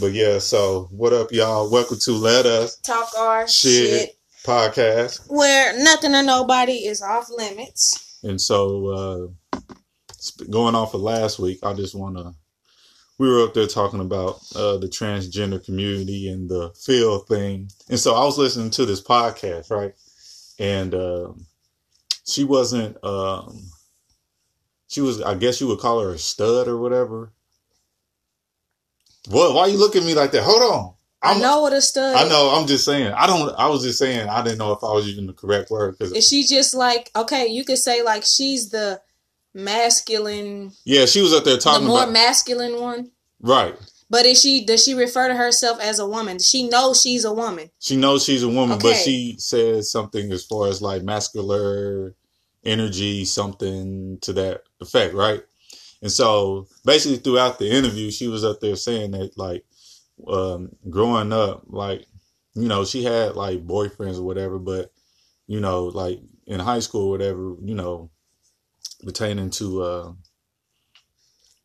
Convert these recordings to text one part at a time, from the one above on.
But yeah, so what up, y'all? Welcome to Let Us Talk our Shit, shit. podcast. Where nothing or nobody is off limits. And so, uh, going off of last week, I just want to. We were up there talking about uh, the transgender community and the feel thing. And so I was listening to this podcast, right? And um she wasn't, um, she was, I guess you would call her a stud or whatever. What? Why you look at me like that? Hold on. I know what a stud. I know. I'm just saying. I don't. I was just saying. I didn't know if I was using the correct word because Is she just like okay? You could say like she's the masculine, yeah, she was up there talking the more about masculine one. right. But is she does she refer to herself as a woman? She knows she's a woman? She knows she's a woman, but she says something as far as like masculine energy, something to that effect, right? And so basically throughout the interview, she was up there saying that like um, growing up, like you know, she had like boyfriends or whatever, but you know, like in high school, or whatever, you know, pertaining to. uh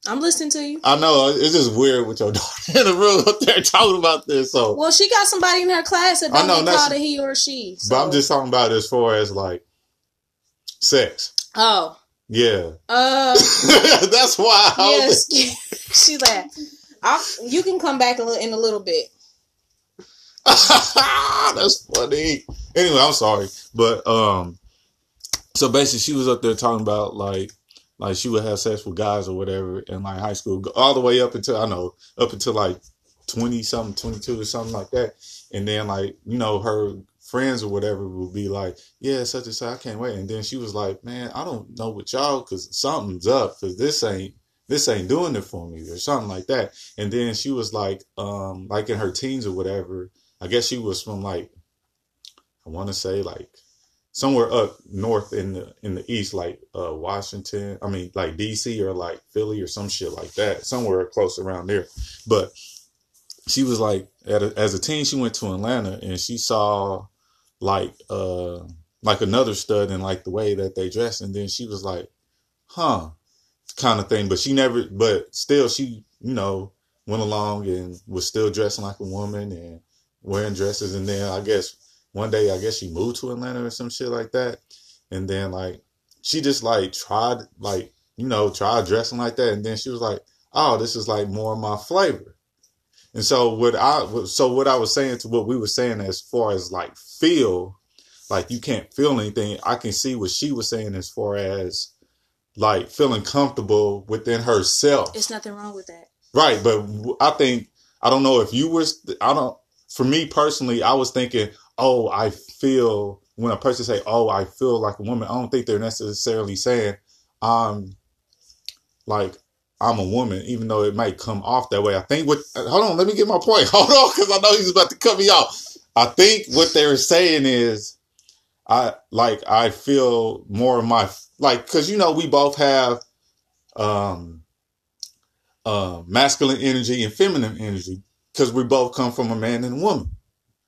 I'm listening to you. I know it's just weird with your daughter in the room up there talking about this. So, Well, she got somebody in her class that I don't know, get called a he or she. but I'm just talking about as far as like sex. oh Yeah, uh that's why. I was- yes she laughed. I'll, you can come back a little in a little bit. that's funny. Anyway, I'm sorry, but um, so basically, she was up there talking about like, like she would have sex with guys or whatever in like high school, all the way up until I know up until like twenty something, twenty two or something like that, and then like you know her friends or whatever would be like, yeah, such and such, I can't wait, and then she was like, man, I don't know what y'all, cause something's up, cause this ain't. This ain't doing it for me, or something like that. And then she was like, um, like in her teens or whatever, I guess she was from like I want to say like somewhere up north in the in the east, like uh Washington. I mean, like DC or like Philly or some shit like that, somewhere close around there. But she was like, a, as a teen, she went to Atlanta and she saw like uh like another stud and like the way that they dress, and then she was like, huh, kind of thing. But she never, but still, she you know went along and was still dressing like a woman and wearing dresses and then I guess one day I guess she moved to Atlanta or some shit like that. And then like she just like tried like, you know, tried dressing like that and then she was like, Oh, this is like more my flavor. And so what I so what I was saying to what we were saying as far as like feel, like you can't feel anything, I can see what she was saying as far as like feeling comfortable within herself. It's nothing wrong with that. Right, but I think I don't know if you was I don't for me personally I was thinking, "Oh, I feel when a person say, "Oh, I feel like a woman." I don't think they're necessarily saying I'm like I'm a woman even though it might come off that way. I think what Hold on, let me get my point. Hold on cuz I know he's about to cut me off. I think what they're saying is I like I feel more of my like cuz you know we both have um uh, masculine energy and feminine energy because we both come from a man and a woman.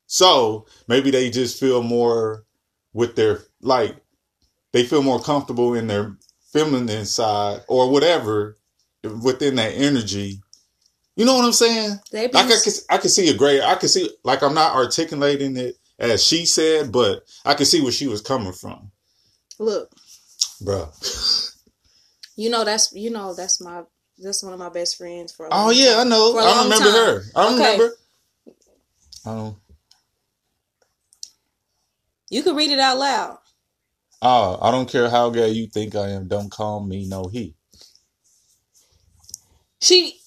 So maybe they just feel more with their like they feel more comfortable in their feminine side or whatever within that energy. You know what I'm saying? Like I can I can see a gray. I can see like I'm not articulating it as she said, but I can see where she was coming from, look. bro. You know that's you know that's my that's one of my best friends for. A Oh yeah, I know. I a I long remember time. her. I Okay. remember. Um, You can read it out loud. Oh, I don't care how gay you think I am. Don't call me no he. She,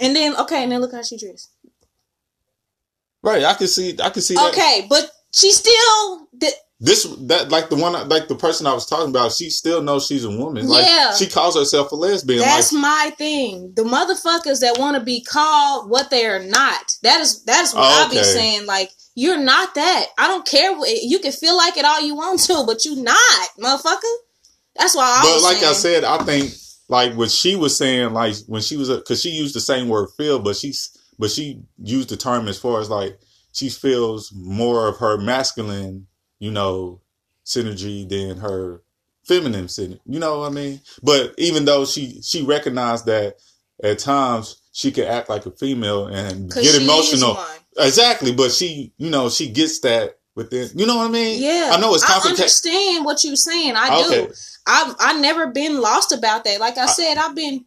and then okay, and then look how she dressed. Right, I can see. I can see that. Okay, but she still did. This that like the one like the person I was talking about. She still knows she's a woman. Like Yeah. she calls herself a lesbian. That's like my thing. The motherfuckers that want to be called what they are not. That is that's what Oh, I be saying. Like you're not that. I don't care. What, you can feel like it all you want to, but you not, motherfucker. That's why I but like I said, I think like what she was saying, like when she was a, because she used the same word feel, but she's but she used the term as far as like she feels more of her masculine, you know, synergy than her feminine synergy. You know what I mean? But even though she she recognized that at times she could act like a female and get emotional. Exactly, but she, you know, she gets that within. You know what I mean? Yeah, I know it's I understand what you're saying. I Okay. do. I've I never been lost about that. Like I said, I've been.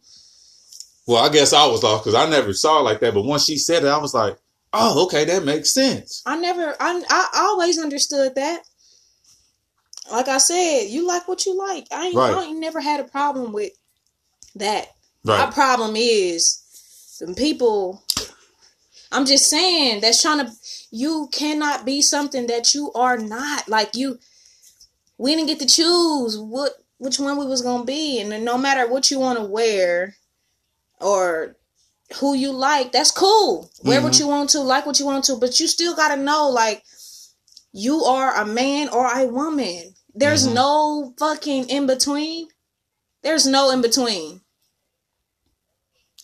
Well, I guess I was lost because I never saw it like that. But once she said it, I was like, oh, okay, that makes sense. I never. I I always understood that. Like I said, you like what you like. I ain't, Right. I ain't never had a problem with that. My problem is some people. I'm just saying that's trying to. You cannot be something that you are not. Like you, we didn't get to choose what which one we was gonna be, and no matter what you want to wear, or who you like, that's cool. Wear what Mhm. you want to, like what you want to, but you still gotta know like you are a man or a woman. There's Mhm. no fucking in between. There's no in between.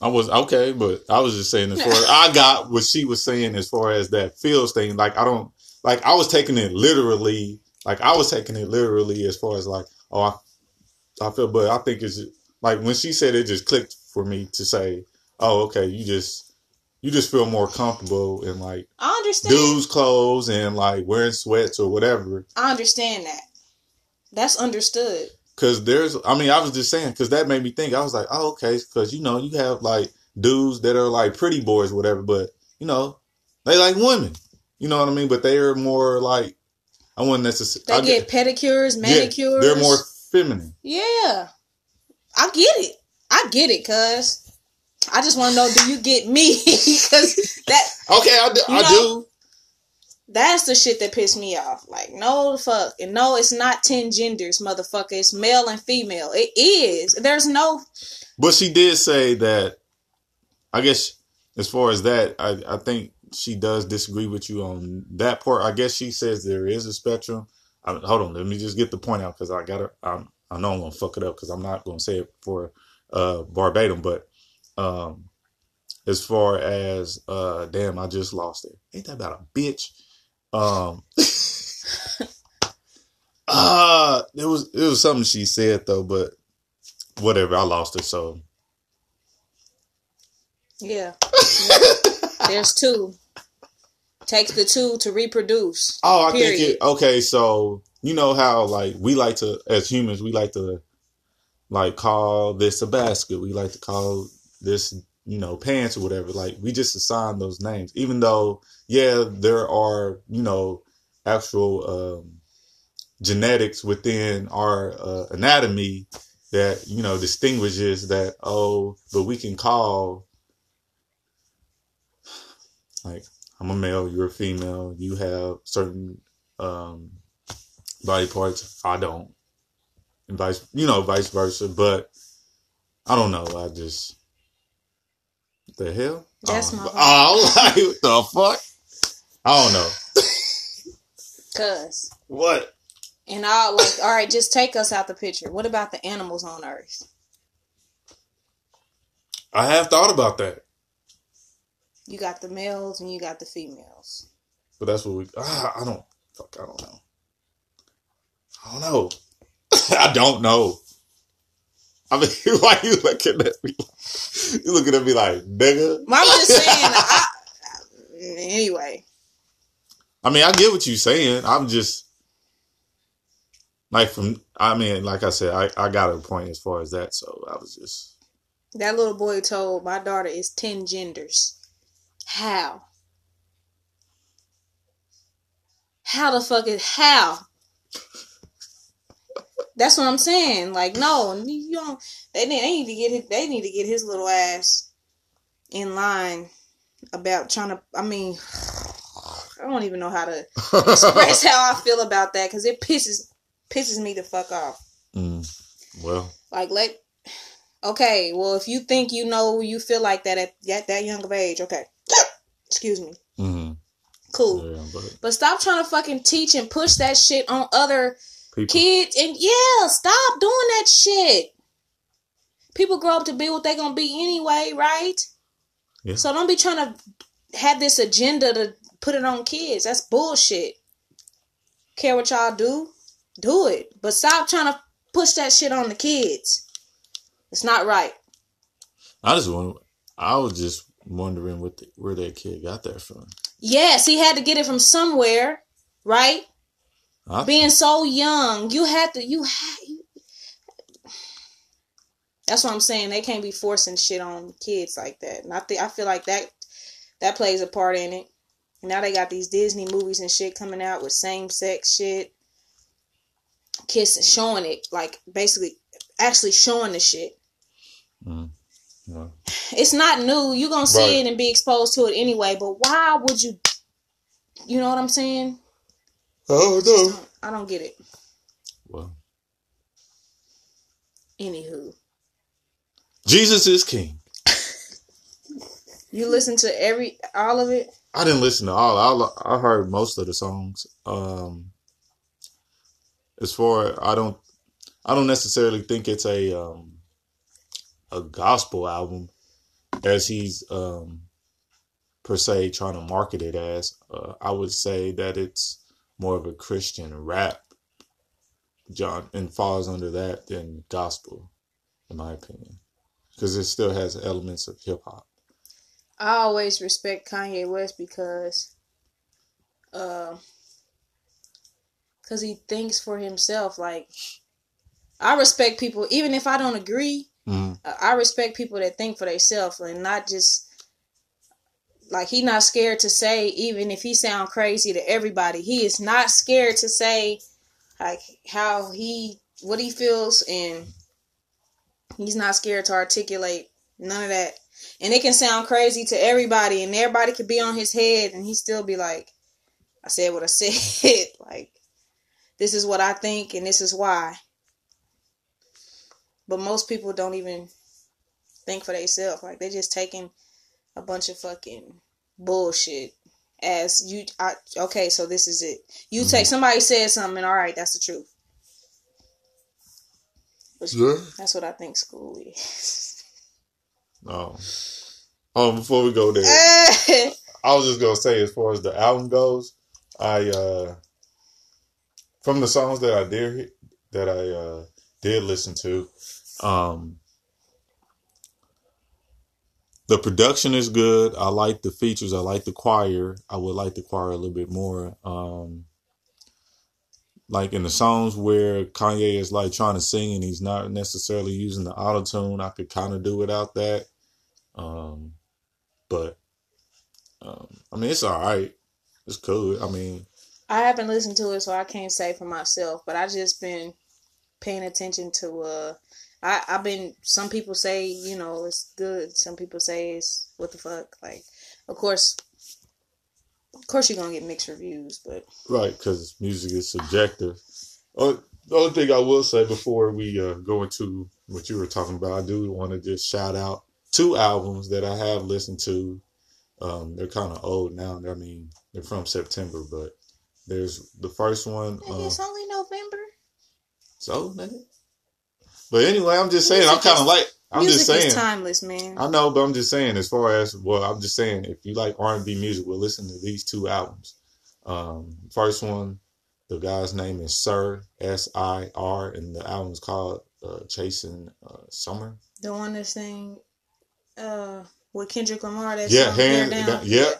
I was okay, but I was just saying as far as I got what she was saying as far as that feels thing. Like I don't like I was taking it literally. Like I was taking it literally as far as like oh I I feel, but I think it's like when she said it just clicked for me to say oh okay you just you just feel more comfortable in like I understand. dudes clothes and like wearing sweats or whatever. I understand that. That's understood. Cause there's, I mean, I was just saying, cause that made me think. I was like, oh, okay, cause you know, you have like dudes that are like pretty boys, or whatever, but you know, they like women. You know what I mean? But they are more like, I wouldn't necessarily. They necessarily. get pedicures, manicures. they're more feminine. Yeah. I get it. I get it, cuz. I just want to know do you get me? Because that Okay, I do. You I know- do. that's the shit that pissed me off. Like, no the fuck. And no, it's not 10 genders, motherfucker. It's male and female. It is. There's no. But she did say that. I guess as far as that, I I think she does disagree with you on that part. I guess she says there is a spectrum. I, hold on, let me just get the point out because I got to I, I know I'm gonna fuck it up because I'm not gonna say it for uh verbatim, but um as far as uh damn, I just lost it. Ain't that about a bitch? Um. Uh, it was it was something she said though, but whatever, I lost it. So Yeah. There's two. Takes the two to reproduce. Oh, I Period. think it. Okay, so you know how like we like to, as humans, we like to like call this a basket. We like to call this, you know, pants or whatever. Like we just assign those names, even though, yeah, there are, you know, actual um, genetics within our uh, anatomy that you know distinguishes that. Oh, but we can call like I'm a male, you're a female, you have certain um, body parts, I don't, and vice, you know, vice versa. But I don't know. I just the hell. That's oh, my Oh, like what the fuck? I don't know. Cuz. What? And I'll like, all right, just take us out the picture. What about the animals on Earth? I have thought about that, You got the males and you got the females. but that's what we. Ah, I don't. Fuck. I don't know. I don't know. I don't know. I mean, why you looking at me? You looking at me like nigga? I'm just saying. I, anyway, I mean, I get what you're saying. I'm just like from. I mean, like I said, I I got a point as far as that. So I was just. that little boy told my daughter is ten genders. How? How the fuck is how? That's what I'm saying. Like, no, you don't. They need, they need to get his, they need to get his little ass in line about trying to. I mean, I don't even know how to express how I feel about that because it pisses pisses me the fuck off. Mm, well, Like, let okay. Well, if you think you know you feel like that at, at that young of age, okay. Excuse me. mm, Cool. yeah, but But stop trying to fucking teach and push that shit on other people. kids. And yeah, stop doing that shit. People grow up to be what they're gonna be anyway, right? Yeah. So don't be trying to have this agenda to put it on kids. That's bullshit. Care what y'all do? Do it. But stop trying to push that shit on the kids. It's not right. I just want. I was just wondering what the, where that kid got that from. Yes, he had to get it from somewhere, right? I, Being so young, you had to. You had. That's what I'm saying. They can't be forcing shit on kids like that. And I think I feel like that that plays a part in it. Now they got these Disney movies and shit coming out with same sex shit. Kissing, showing it, like basically actually showing the shit. mm, It's not new. You're gonna see Right. it and be exposed to it anyway, but why would you you know what I'm saying? Oh no. I don't get it. Well, Anywho. Jesus is king. You listen to every all of it? I didn't listen to all. I I heard most of the songs. Um, as far I don't, I don't necessarily think it's a um, a gospel album, as he's um, per se trying to market it as. Uh, I would say that it's more of a Christian rap, genre, and falls under that than gospel, in my opinion, because it still has elements of hip hop. I always respect Kanye West because uh cuz he thinks for himself like I respect people even if I don't agree, Mhm. uh, I respect people that think for themselves and not just like he not scared to say even if he sound crazy to everybody, he is not scared to say like how he what he feels and he's not scared to articulate none of that. And it can sound crazy to everybody and everybody could be on his head and he still be like I said what I said like this is what I think and this is why. But most people don't even think for themselves. Like they're just taking a bunch of fucking bullshit as you. I, okay, so this is it. You take somebody said something. And all right, that's the truth. Which- Yeah. That's what I think school is. Oh. Oh, before we go there. I was just gonna say, as far as the album goes, I uh from the songs that I did that I uh did listen to, um the production is good. I like the features. I like the choir. I would like the choir a little bit more. Um like in the songs where Kanye is like trying to sing and he's not necessarily using the auto tune, I could kind of do without that. Um, but um, I mean, it's all right. It's cool. I mean, I haven't listened to it, so I can't say for myself. But I just been paying attention to. uh I I've been. Some people say you know it's good. Some people say it's what the fuck. Like, of course, of course you're gonna get mixed reviews, but right? Because music is subjective. Oh, the only thing I will say before we uh, go into what you were talking about, I do want to just shout out two albums that I have listened to. Um, they're kind of old now. I mean, they're from September, but there's the first one. Uh, it's only November. So, nigga. But anyway, I'm just saying. I'm kind of like. I'm Music just saying. is timeless, man. I know, but I'm just saying, as far as well, I'm just saying, if you like R&B music, well, listen to these two albums. Um, first one, the guy's name is Sir S I R, and the album's called uh, "Chasing uh, Summer." the one that sang uh with Kendrick Lamar. That Yeah, song, hand, Down. yeah,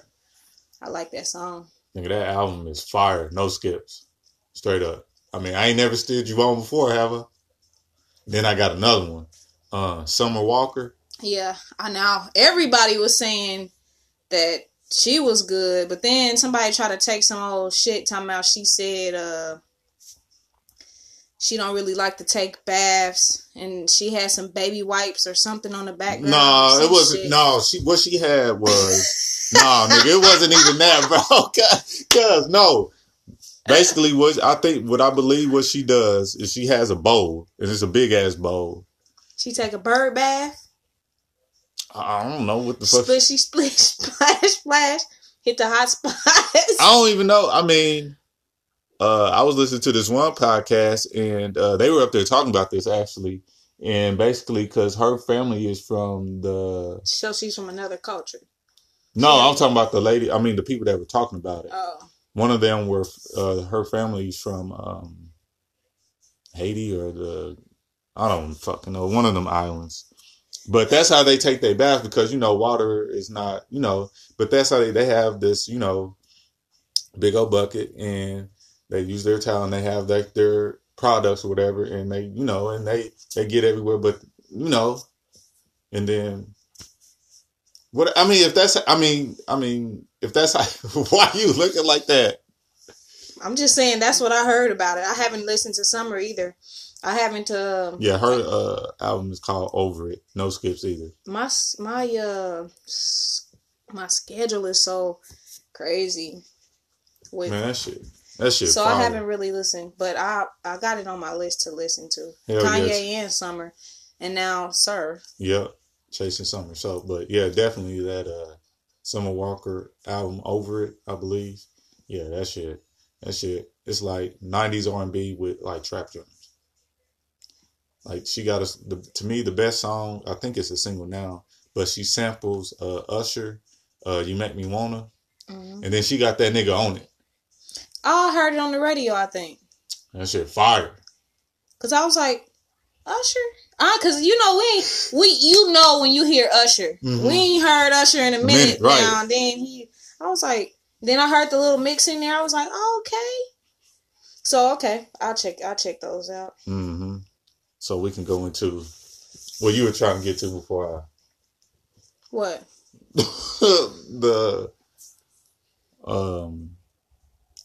I like that song. nigga, that album is fire, no skips, straight up. I mean, I ain't never steered you on before, have I? Then I got another one, uh, Summer Walker. Yeah, I know. Everybody was saying that she was good, but then somebody tried to take some old shit talking about she said uh she don't really like to take baths and she had some baby wipes or something on the background. No, it wasn't. shit. No, she what she had was no, nigga. It wasn't even that, bro. cuz no. Basically, what I think, what I believe, what she does is she has a bowl, and it's a big ass bowl. She take a bird bath, I don't know what the fuck. splishy splish splash splash, hit the hot spots. I don't even know. I mean, uh, I was listening to this one podcast, and uh, they were up there talking about this actually, and basically, because her family is from the. So she's from another culture. No, I'm talking about the lady. I mean, the people that were talking about it. Oh, one of them were uh, her family's from um, Haiti or the I don't fucking know one of them islands, But that's how they take their bath because you know water is not you know. But that's how they they have this you know big old bucket and they use their towel and they have like their products or whatever and they you know and they they get everywhere. But you know, and then what I mean if that's I mean I mean if that's how, why you looking like that? I'm just saying that's what I heard about it. I haven't listened to Summer either. I haven't. Uh, Yeah, her uh album is called Over It. No skips either. my my uh my schedule is so crazy. With Man, that shit. That shit. so fire. I haven't really listened, but I I got it on my list to listen to. Hell Kanye yes. and Summer, and now Sir. Yep. Chasing Summer. So, but yeah, definitely that uh Summer Walker album Over It, I believe. Yeah, that shit. That shit. It's like '90s R&B with like trap drums. Like she got us to me the best song. I think it's a single now, but she samples uh Usher, uh "You Make Me Wanna," Mhm. and then she got that nigga on it. I heard it on the radio. I think That shit fire. because I was like Usher. Ah, cause you know we we you know when you hear Usher, Mhm. we ain't heard Usher in a minute, minute, right. now. And then he, I was like, then I heard the little mix in there. I was like, oh, okay. So okay, I'll check. I'll check those out. hmm So we can go into what you were trying to get to before I. What? The um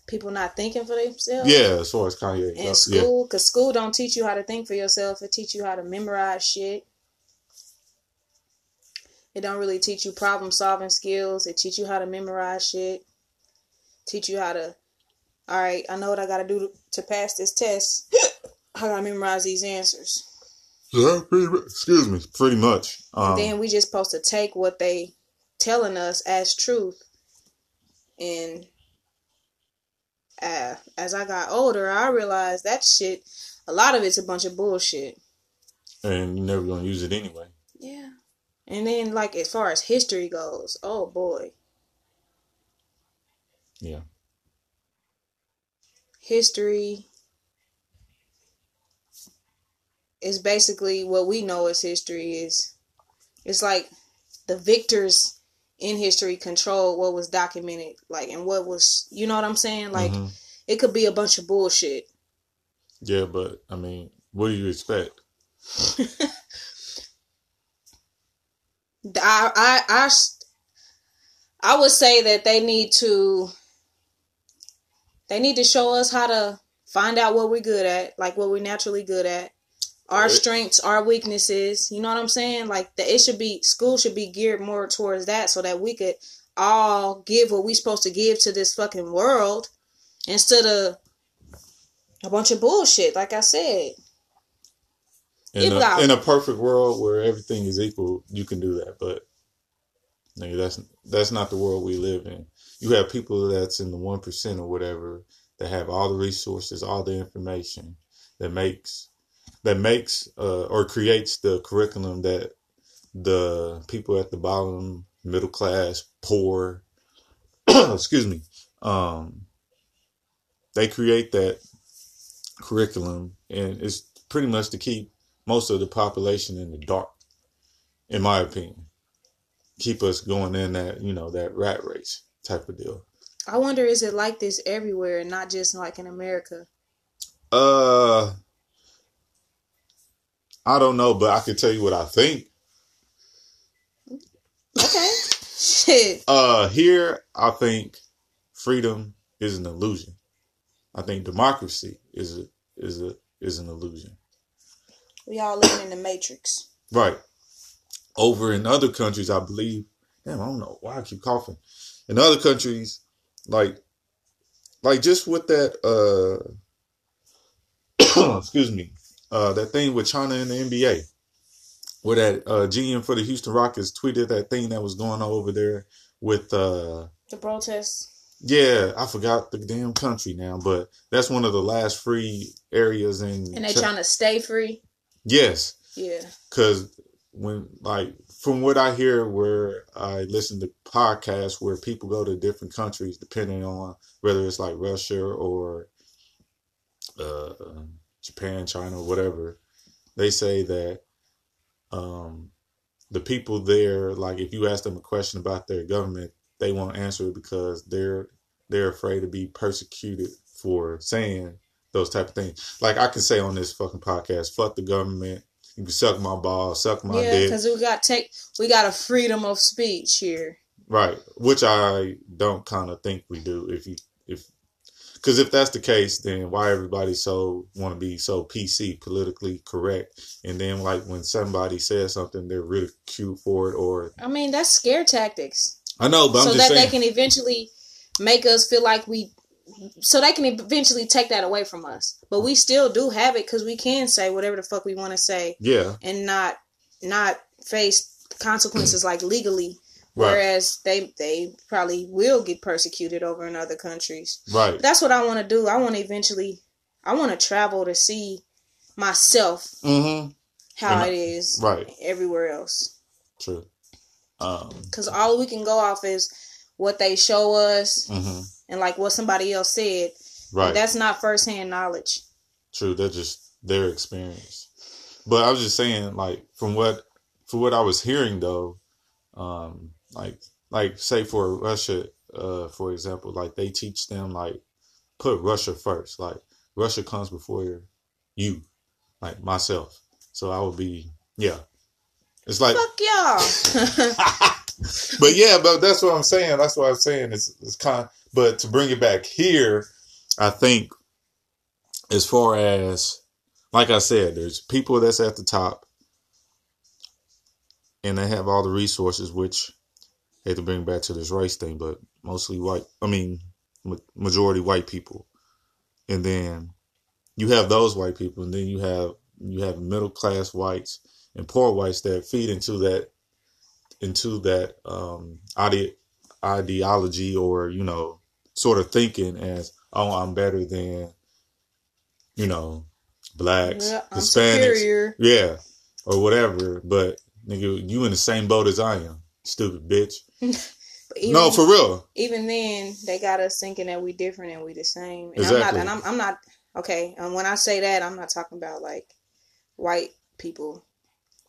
People not thinking for themselves. yeah as far as Kanye In school, cause school don't teach you how to think for yourself. It teach you how to memorize shit. It don't really teach you problem solving skills. It teach you how to memorize shit. Teach you how to. All right, I know what I got to do to, to pass this test. I gotta memorize these answers. Yeah, pretty excuse me pretty much um then we just supposed to take what they telling us as truth. And uh, as I got older, I realized that shit. A lot of it's a bunch of bullshit. and you're never gonna use it anyway Yeah. And then, like, as far as history goes, oh boy. yeah History is basically what we know as history is. It's like the victors in history control what was documented, like, and what was, you know what I'm saying? Like, Mhm. it could be a bunch of bullshit. yeah but I mean what do you expect I, I, I, I would say that they need to, they need to show us how to find out what we're good at, like what we're naturally good at, our Right. strengths, our weaknesses. You know what I'm saying? Like that, it should be school should be geared more towards that, so that we could all give what we supposed to give to this fucking world, instead of a bunch of bullshit. Like I said, in a, in a perfect world where everything is equal you can do that but nigga, that's that's not the world we live in you have people that's in the one percent or whatever that have all the resources all the information that makes that makes uh, or creates the curriculum that the people at the bottom middle class poor excuse me um they create that curriculum and it's pretty much to keep most of the population in the dark in my opinion keep us going in that you know that rat race type of deal I wonder is it like this everywhere and not just like in America? uh i don't know but i can tell you what i think Okay, shit. uh here i think freedom is an illusion i think democracy is a is a is an illusion We all living in the matrix. Right. Over in other countries, I believe. Damn, I don't know why I keep coughing. In other countries, like, like just with that, uh, excuse me, uh, that thing with China and the NBA, where that uh, GM for the Houston Rockets tweeted that thing that was going on over there with, uh, The protests. yeah, I forgot the damn country now, but that's one of the last free areas in. And they Chi- trying to stay free. yes, Yeah. because when like from what I hear, where I listen to podcasts where people go to different countries, depending on whether it's like Russia or uh, Japan, China, whatever, they say that um, the people there, like if you ask them a question about their government, they won't answer it because they're they're afraid to be persecuted for saying those type of things. Like I can say on this fucking podcast, fuck the government. You can suck my balls, suck my yeah, dick. because we got take we got a freedom of speech here. Right, which I don't kind of think we do. If you if because if that's the case, then why everybody so want to be so PC, politically correct, and then like when somebody says something, they're ridiculed for it, or I mean, that's scare tactics. I know, but I'm so that saying. they can eventually make us feel like we so they can eventually take that away from us but we still do have it because we can say whatever the fuck we want to say yeah, and not not face consequences like legally Right. whereas they they probably will get persecuted over in other countries right, that's what i want to do i want to eventually i want to travel to see myself mm-hmm, how And- it is right, everywhere else true. Um, because all we can go off is what they show us hmm and like what somebody else said right, That's not firsthand knowledge. true. That's just their experience. But I was just saying, like from what for what I was hearing though, um, like like say for Russia, uh, for example, like they teach them like put Russia first. Like Russia comes before you, like myself. So I would be yeah. It's like Fuck y'all. but yeah, but that's what I'm saying. That's what I'm saying. It's it's kind. but to bring it back here, I think as far as like I said, there's people that's at the top, and they have all the resources, which hate to bring back to this race thing, but mostly white. I mean, ma- majority white people, and then you have those white people, and then you have you have middle class whites and poor whites that feed into that into that um ide- ideology or you know sort of thinking as oh I'm better than you know blacks Yeah, Hispanics superior. yeah or whatever but nigga you in the same boat as I am stupid bitch no for real even then, they got us thinking that we different and we the same. And Exactly. I'm not. And I'm, I'm not. Okay. And when I say that, I'm not talking about like white people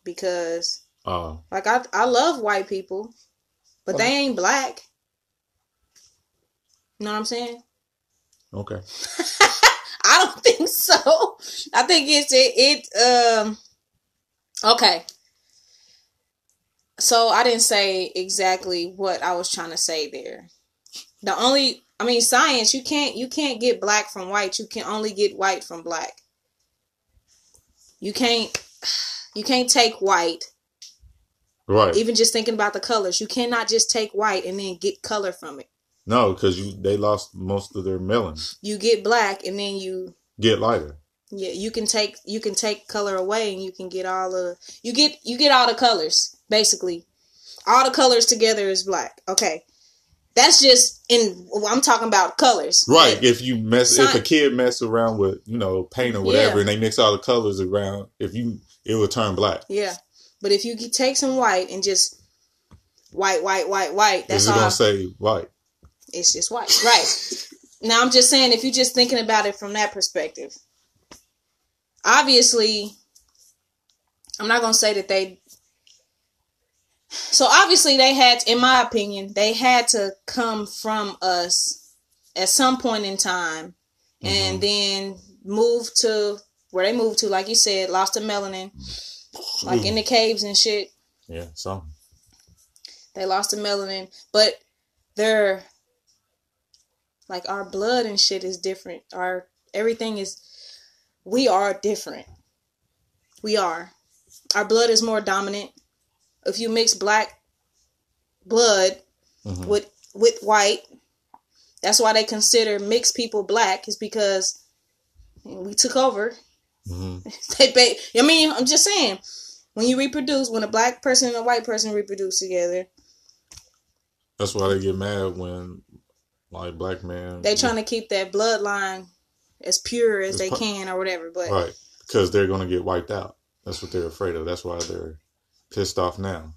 because uh like I I love white people, but they ain't black. You know what I'm saying? okay I don't think so. I think it's it, it um okay. So I didn't say exactly what I was trying to say there. The only I mean science, you can't you can't get black from white. You can only get white from black. You can't you can't take white, right even just thinking about the colors. You cannot just take white and then get color from it. no because you they lost most of their melanin You get black and then you get lighter Yeah, you can take you can take color away and you can get all the you get you get all the colors basically. All the colors together is black. Okay. That's just in I'm talking about colors. Right. But If you mess, if a kid mess around with, you know, paint or whatever, Yeah. and they mix all the colors around, if you, it will turn black. yeah. But if you take some white and just white, white, white, white, that's all gonna say white? it's just white. Right. now I'm just saying if you're just thinking about it from that perspective. Obviously I'm not gonna say that they so obviously they had in my opinion, they had to come from us at some point in time and mm-hmm. then move to where they moved to, like you said, lost the melanin, like in the caves and shit. Yeah. So They lost the melanin, but they're like our blood and shit is different. Our everything is we are different. We are. Our blood is more dominant. If you mix black blood Mhm. with with white, that's why they consider mixed people black is because we took over. hmm They ba- I mean, I'm just saying, when you reproduce, when a black person and a white person reproduce together, that's why they get mad when, like, black man. they trying to keep that bloodline as pure as It's they can or whatever. But right because they're gonna get wiped out. That's what they're afraid of. That's why they're pissed off now.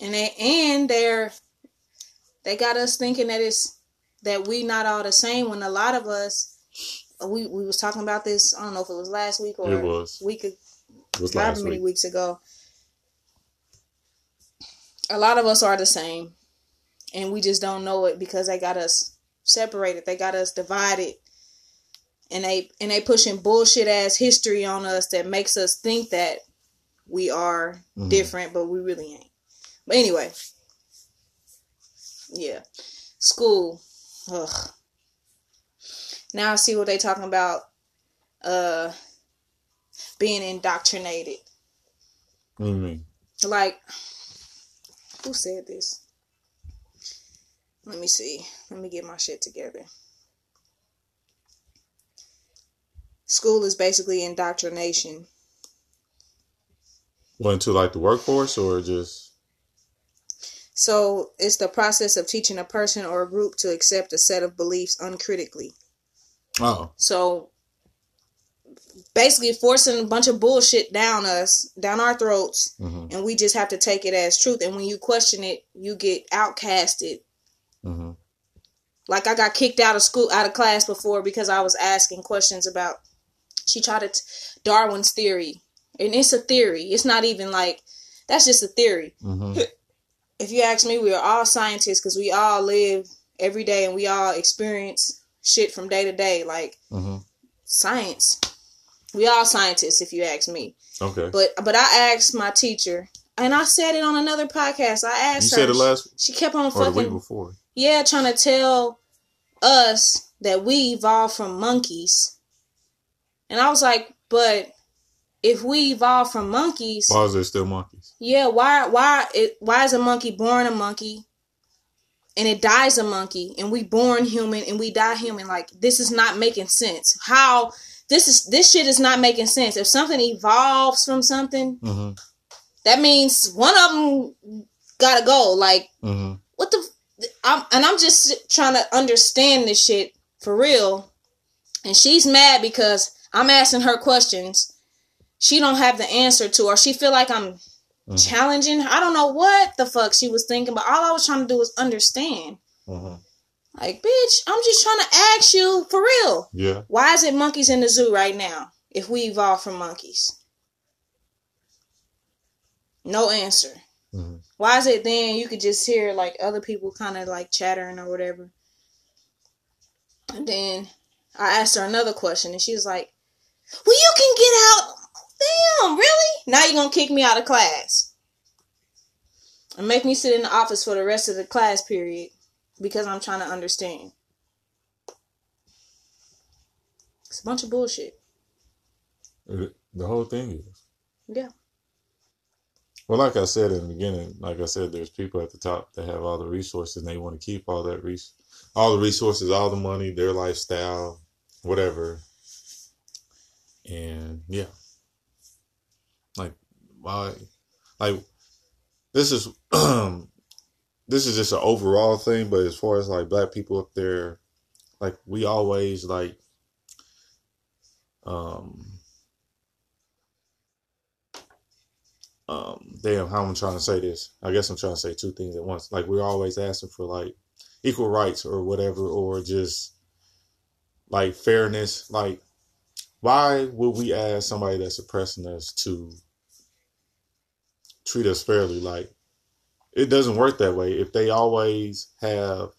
and they and they're they got us thinking that it's that we not all the same when a lot of us we we was talking about this I don't know if it was last week or It was. week It was last many week. weeks ago. a lot of us are the same, and we just don't know it because they got us separated. They got us divided, and they and they pushing bullshit ass history on us that makes us think that we are Mhm. different, but we really ain't. But anyway, yeah, school. Ugh. Now I see what they talking about. Uh, being indoctrinated. What do you mean? Like, who said this? Let me see. Let me get my shit together. School is basically indoctrination. Well, into like the workforce or just So it's the process of teaching a person or a group to accept a set of beliefs uncritically. oh, So basically forcing a bunch of bullshit down us, down our throats, hmm and we just have to take it as truth. And when you question it, you get outcasted. hmm Like I got kicked out of school, out of class before because I was asking questions about. She tried it, Darwin's theory, and it's a theory. It's not even like that's just a theory. hmm If you ask me, we are all scientists because we all live every day and we all experience shit from day to day. Like hmm science, we all scientists. If you ask me, Okay. but but I asked my teacher, and I said it on another podcast. I asked. You asked said her. it last she kept on or the week fucking before. yeah, trying to tell us that we evolved from monkeys. And I was like, but if we evolved from monkeys, Why is there still monkeys? yeah, why why it why is a monkey born a monkey and it dies a monkey and we born human and we die human? Like this is not making sense. How this is this shit is not making sense. If something evolves from something, hmm that means one of them gotta go. Like hmm what the I'm and I'm just trying to understand this shit for real. And she's mad because I'm asking her questions. She don't have the answer to or she feel like I'm Mhm. challenging. I don't know what the fuck she was thinking, but all I was trying to do was understand. hmm Like, bitch, I'm just trying to ask you for real. Yeah. Why is it monkeys in the zoo right now if we evolved from monkeys? No answer. hmm Why is it then you could just hear like other people kind of like chattering or whatever? And then I asked her another question and she was like, Well, you can get out. Damn, really? Now you're going to kick me out of class and make me sit in the office for the rest of the class period because I'm trying to understand. It's a bunch of bullshit. Uh, the whole thing is. Yeah. Well, like I said in the beginning, like I said, there's people at the top that have all the resources and they want to keep all that res- all the resources, all the money, their lifestyle, whatever. And yeah. Like why like this is this is just an overall thing, but as far as like black people up there, like we always like um um damn how am I'm trying to say this. I guess I'm trying to say two things at once. Like we're always asking for like equal rights or whatever or just like fairness. Like why would we ask somebody that's oppressing us to treat us fairly? Like it doesn't work that way. If they always have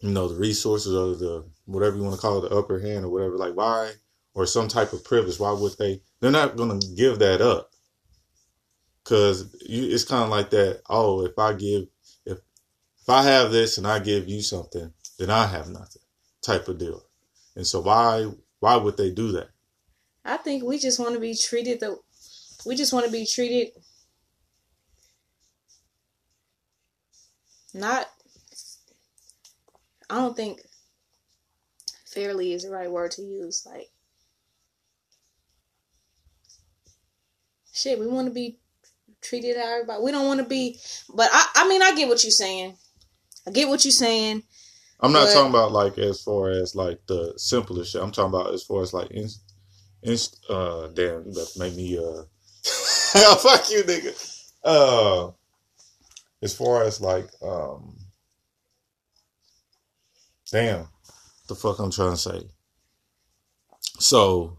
you know the resources or the whatever you want to call it, the upper hand or whatever, like why or some type of privilege, why would they they're not gonna give that up? Cause it's kind of like that. Oh, if I give, if if I have this and I give you something, then I have nothing, type of deal. And so why why would they do that? I think we just want to be treated the we just want to be treated not I don't think fairly is the right word to use like shit we want to be treated everybody we don't want to be but I I mean I get what you're saying I get what you're saying I'm not But- talking about like as far as like the simplest shit. I'm talking about as far as like in, in uh damn, you about to make me uh fuck you nigga. Uh as far as like um damn the fuck I'm trying to say. So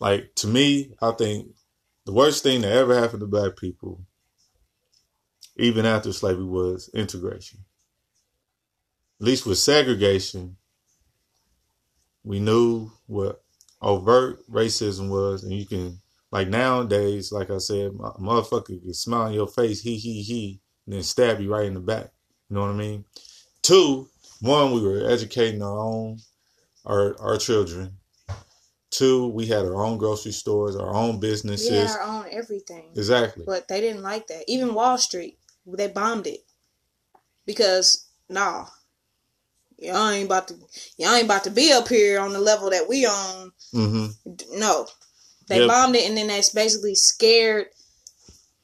like to me, I think the worst thing that ever happened to black people even after slavery was integration. At least with segregation, we knew what overt racism was, and you can like nowadays, like I said, a motherfucker can smile in your face, he he he, and then stab you right in the back. You know what I mean? Two, one, we were educating our own our our children. Two, we had our own grocery stores, our own businesses. We had our own everything. Exactly. But they didn't like that. Even Wall Street, they bombed it because nah, y'all ain't about to y'all ain't about to be up here on the level that we on. Mm-hmm. No, they Yep. bombed it, and then that's basically scared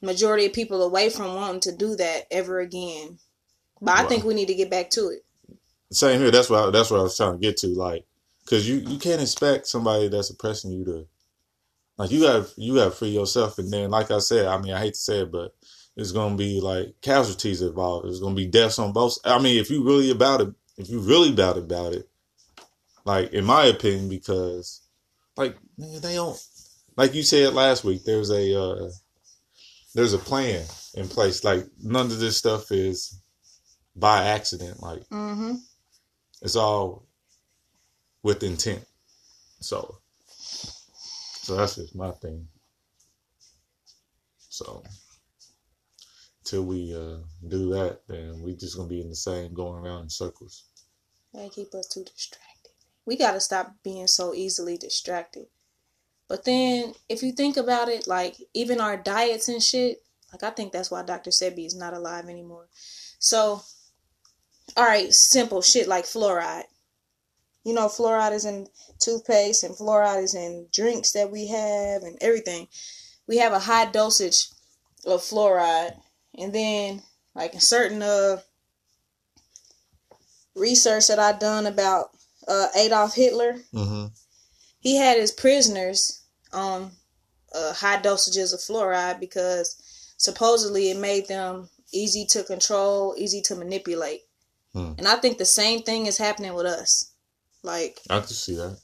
majority of people away from wanting to do that ever again. But I think we need to get back to it. Same here. That's what I, that's what I was trying to get to. Like, cause you you can't expect somebody that's oppressing you to, like, you got you got to free yourself. And then, like I said, I mean, I hate to say it, but it's gonna be like casualties involved. There's gonna be deaths on both. I mean, if you really about it, if you really doubt about it, like in my opinion, because like they don't. Like you said last week, there's a uh, there's a plan in place. Like none of this stuff is by accident. Like Mm-hmm. it's all with intent. So, so that's just my thing. So, till we uh, do that, then we just gonna be in the same going around in circles. They keep us too distracted. We got to stop being so easily distracted. But then, if you think about it, like even our diets and shit, like I think that's why Dr. Sebi is not alive anymore. So, all right, simple shit like fluoride. You know, fluoride is in toothpaste and fluoride is in drinks that we have and everything. We have a high dosage of fluoride, and then like in certain uh research that I done about uh, Adolf Hitler, Mm-hmm. he had his prisoners on uh, high dosages of fluoride because supposedly it made them easy to control, easy to manipulate. Hmm. And I think the same thing is happening with us. Like, I can see that.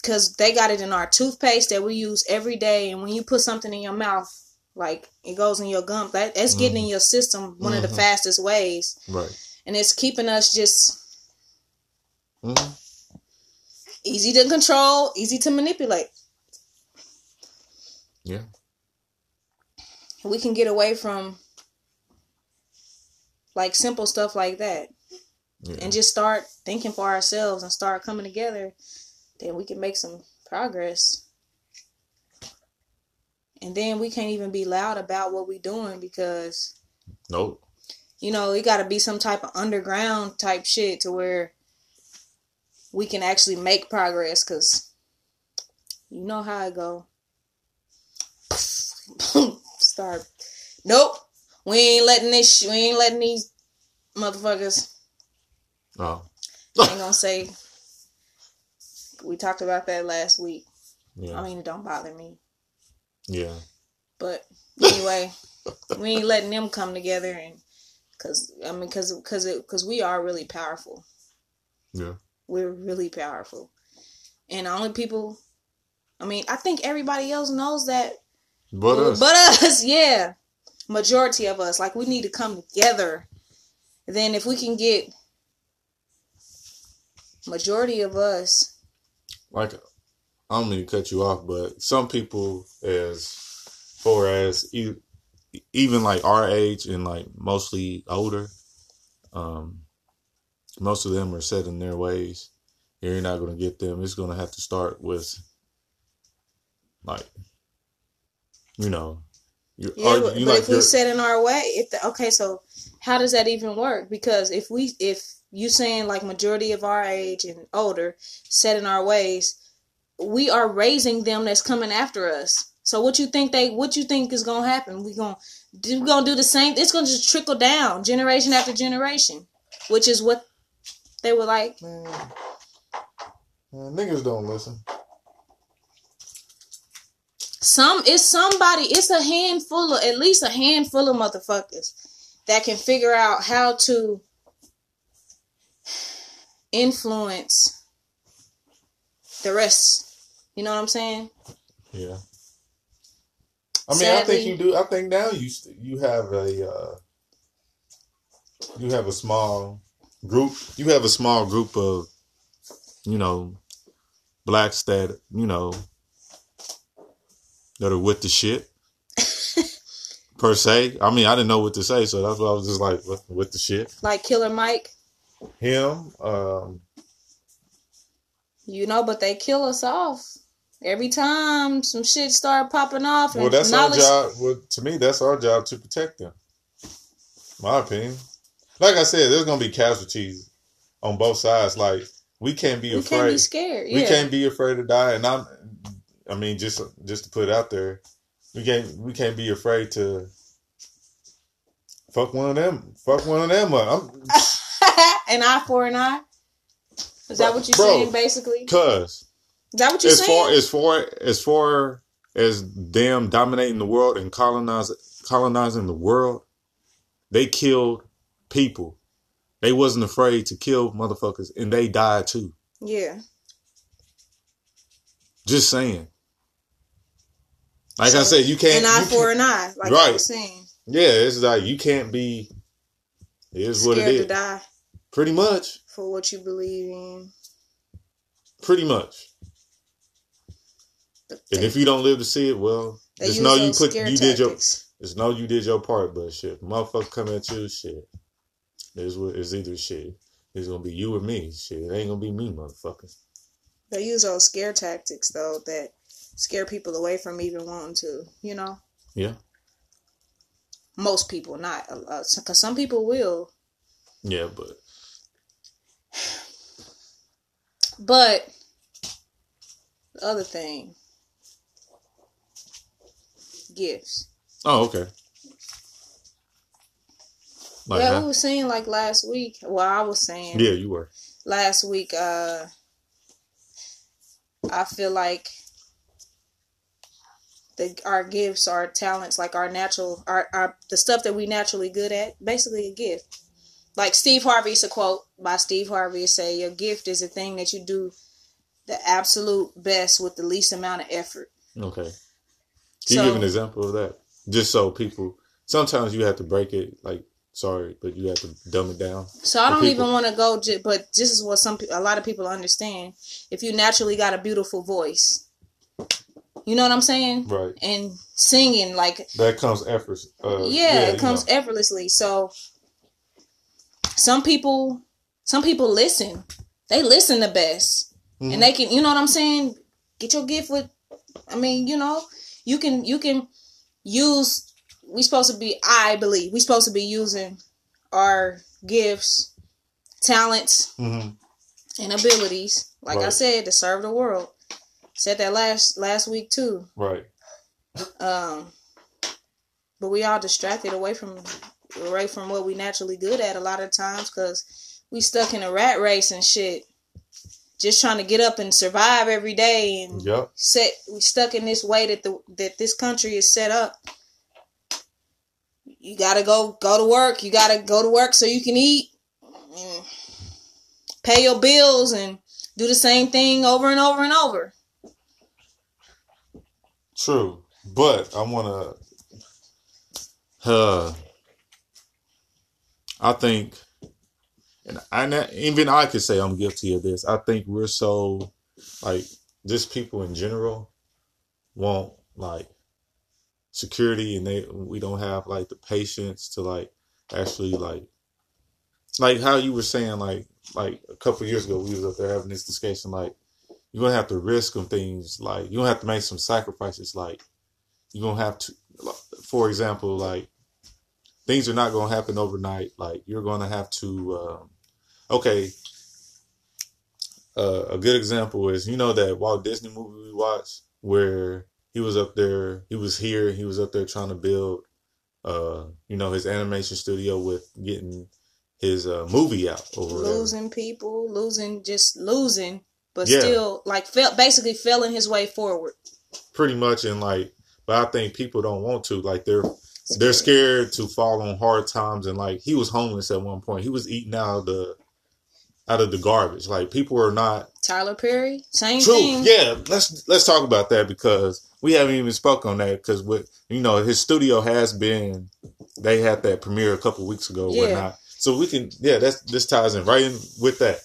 because they got it in our toothpaste that we use every day. And when you put something in your mouth, like it goes in your gum, that, that's getting in your system one of the Mhm. fastest ways. Right. And it's keeping us just Mm-hmm. easy to control, easy to manipulate. Yeah. we can get away from like simple stuff like that Yeah. and just start thinking for ourselves and start coming together then we can make some progress and then we can't even be loud about what we're doing because nope. you know it got to be some type of underground type shit to where we can actually make progress because you know how I go start nope we ain't letting this sh- we ain't letting these motherfuckers Oh. I ain't gonna say we talked about that last week Yeah. I mean it don't bother me yeah. but anyway we ain't letting them come together and because I mean because because because we are really powerful Yeah. we're really powerful and only people I mean I think everybody else knows that But us. but us yeah majority of us like we need to come together then if we can get majority of us like I don't mean to cut you off, but some people as far as e- even like our age and like mostly older, um, most of them are set in their ways. You're not gonna get them. It's gonna have to start with like you know you Yeah, but, you but like if we set in our way, if the, okay, so how does that even work? Because if we, if you saying like majority of our age and older set in our ways, we are raising them that's coming after us. So what you think they, what you think is gonna happen? We gonna, we gonna do the same. It's gonna just trickle down generation after generation, which is what they were like. Man, man, niggas don't listen. Some it's somebody, it's a handful of at least a handful of motherfuckers that can figure out how to influence the rest. You know what I'm saying? Yeah. I mean, I think you do. I think now you st- you have a uh, you have a small group. You have a small group of, you know, blacks that you know that are with the shit. per se, I mean, I didn't know what to say, so that's why I was just like with, with the shit. Like Killer Mike, Him, um, you know, but they kill us off every time some shit start popping off. well, that's our job. Well, to me, that's our job to protect them. My opinion. Like I said, there's gonna be casualties on both sides. Like we can't be afraid. We afraid. can't be scared. Yeah. We can't be afraid to die, and I'm. I mean, just just to put it out there, we can't we can't be afraid to fuck one of them. Fuck one of them up. An eye for an eye. Is that what you're Bro. saying, basically? Cause Is that what you're as far saying? as far as far as them dominating the world and colonize colonizing the world, they killed people. They wasn't afraid to kill motherfuckers, and they died too. yeah. Just saying. Like I said, you can't. An eye for an eye, like I Right. was saying. Yeah, it's like you can't be. It is what it is. To die Pretty much. for what you believe in. Pretty much. And if you don't live to see it, well, just know you put you did your just know you did your part. But shit, motherfucker come at you, shit. It's what it's either shit. It's gonna be you or me. Shit, it ain't gonna be me, motherfucker. They use those scare tactics though that scare people away from even wanting to. You know, Yeah, most people not, because some people will. yeah, but But the other thing, gifts. oh, okay. Like yeah, that? we were saying like last week. Well, I was saying yeah, you were. last week. Uh, I feel like the our gifts, our talents, like our natural, our, our the stuff that we naturally good at, basically a gift. Like Steve Harvey, it's a quote by Steve Harvey. It say, "Your gift is a thing that you do the absolute best with the least amount of effort." Okay. Can So- you give an example of that? Just so people. Sometimes you have to break it. Like, sorry, but you have to dumb it down. So I don't people. even want to go, j- but this is what some a lot of people understand. If you naturally got a beautiful voice, you know what I'm saying, Right. and singing like That comes effort. Uh, yeah, you it comes know. effortlessly. So some people, some people listen. They listen the best, Mhm. and they can. You know what I'm saying? Get your gift with. I mean, you know, you can you can use. We supposed to be. I believe we supposed to be using our gifts, talents, Mhm. and abilities. Like I said, to serve the world. Said that last last week too. Right. Um, but we all distracted away from away from what we naturally good at a lot of times because we stuck in a rat race and shit, just trying to get up and survive every day and Yep. set. We stuck in this way that the that this country is set up. You gotta go go to work. You gotta go to work so you can eat, and pay your bills, and do the same thing over and over and over. True, but I want to. Uh, I think, and I ne- even I could say I'm guilty of this. I think we're so like just people in general want like security, and they we don't have like the patience to like actually like like how you were saying like like a couple years ago we was up there having this discussion like you're gonna have to risk some things like you're gonna have to make some sacrifices like you're gonna have to for example like things are not gonna happen overnight like you're gonna have to um, okay uh, a good example is you know that Walt Disney movie we watched where he was up there he was here he was up there trying to build uh you know his animation studio with getting his uh, movie out or whatever. losing people, losing just losing, but Yeah. still like felt basically feeling his way forward. pretty much and like but i think people don't want to like they're they're scared to fall on hard times and like he was homeless at one point he was eating out of the out of the garbage like people are not Tyler Perry, same true thing. yeah let's let's talk about that because we haven't even spoke on that because with you know his studio has been they had that premiere a couple weeks ago or Yeah. whatnot So we can, yeah, that's this ties in right in with that.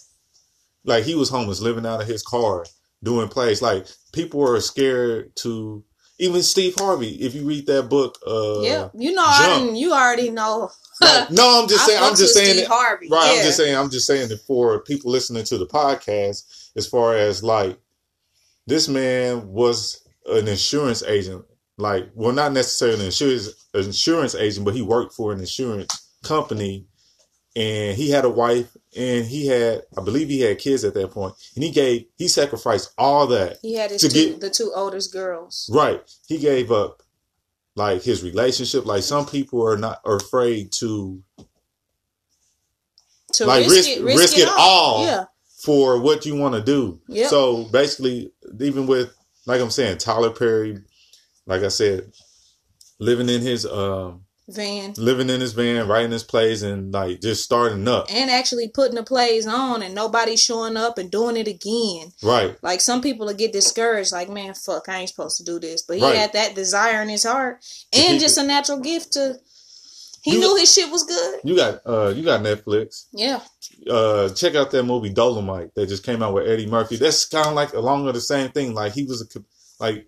Like he was homeless, living out of his car, doing plays. Like people are scared to. Even Steve Harvey, if you read that book, uh, yeah, you know, I Jump. you already know. like, no, I'm just saying, I'm just saying Steve it, Harvey. right. Yeah. I'm just saying, I'm just saying that for people listening to the podcast, as far as like this man was an insurance agent, like, well, not necessarily an insurance insurance agent, but he worked for an insurance company, and he had a wife, and he had, I believe, he had kids at that point, and he gave, he sacrificed all that He had his To two, get- the two oldest girls. Right. He gave up like his relationship. Like some people are not are afraid to To Like, risk, risk- it, risk, risk it, it all. Yeah, for what you want to do. Yep. So basically, even with like I'm saying, Tyler Perry, like I said, living in his um van. living in his van, writing his plays and like just starting up. And actually putting the plays on and nobody showing up and doing it again. Right. Like some people will get discouraged, like, man, fuck, I ain't supposed to do this. But he Right. had that desire in his heart and just a natural gift to he You- knew his shit was good. You got uh you got Netflix. Yeah. Uh check out that movie Dolemite that just came out with Eddie Murphy. That's kind of like along with the same thing. Like he was a like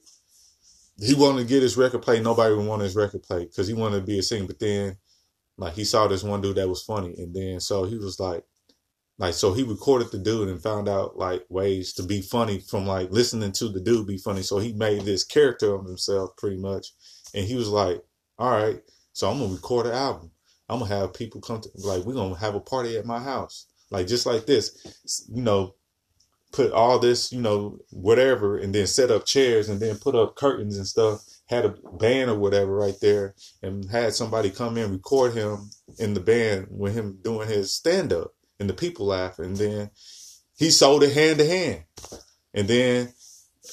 he wanted to get his record played. Nobody would want his record played because he wanted to be a singer. But then, like, he saw this one dude that was funny, and then so he was like, like, so he recorded the dude and found out like ways to be funny from like listening to the dude be funny. So he made this character of himself pretty much, and he was like, all right, so I'm gonna record an album. I'm gonna have people come to like we're gonna have a party at my house, like just like this, you know put all this, you know, whatever, and then set up chairs and then put up curtains and stuff. Had a band or whatever right there, and had somebody come in record him in the band with him doing his stand up, and the people laugh, and then he sold it hand to hand, and then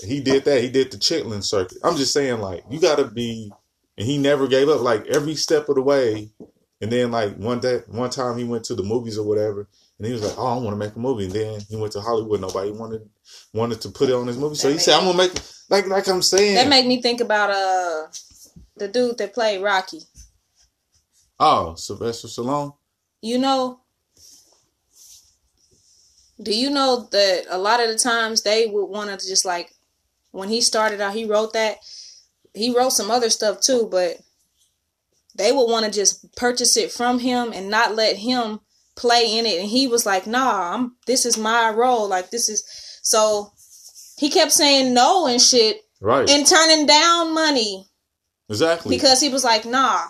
he did that. He did the Chitlin circuit. I'm just saying, like, you got to be, and he never gave up, like every step of the way. And then, like one day, one time he went to the movies or whatever, and he was like, "Oh, I want to make a movie." And then he went to Hollywood. Nobody wanted wanted to put it on his movie, so That he said, "I'm gonna make like like I'm saying." That make me think about uh the dude that played Rocky. oh, Sylvester Stallone. You know, do you know that a lot of the times they would want to just like when he started out, he wrote that. He wrote some other stuff too, but they would want to just purchase it from him and not let him play in it. And he was like, "Nah, I'm. This is my role. Like this is." So he kept saying no and shit Right. and turning down money exactly. because he was like, "Nah,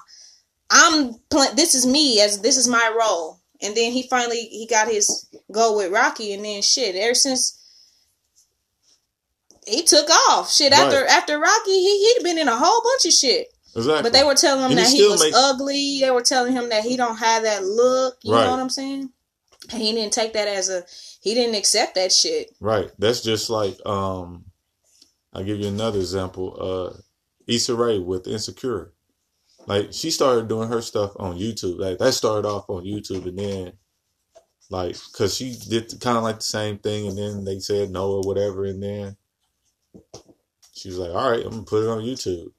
I'm pl- this is me as this is my role." And then he finally he got his go with Rocky, and then shit. Ever since he took off, shit after Right. after Rocky, he he'd been in a whole bunch of shit. Exactly. But they were telling him And that he still was make- ugly. They were telling him that he don't have that look. You Right. know what I'm saying? And he didn't take that as a. He didn't accept that shit. Right. That's just like um I'll give you another example. Uh Issa Rae with Insecure. Like she started doing her stuff on YouTube. Like that started off on YouTube and then like cuz she did kind of like the same thing and then they said no or whatever and then she was like, "All right, I'm going to put it on YouTube."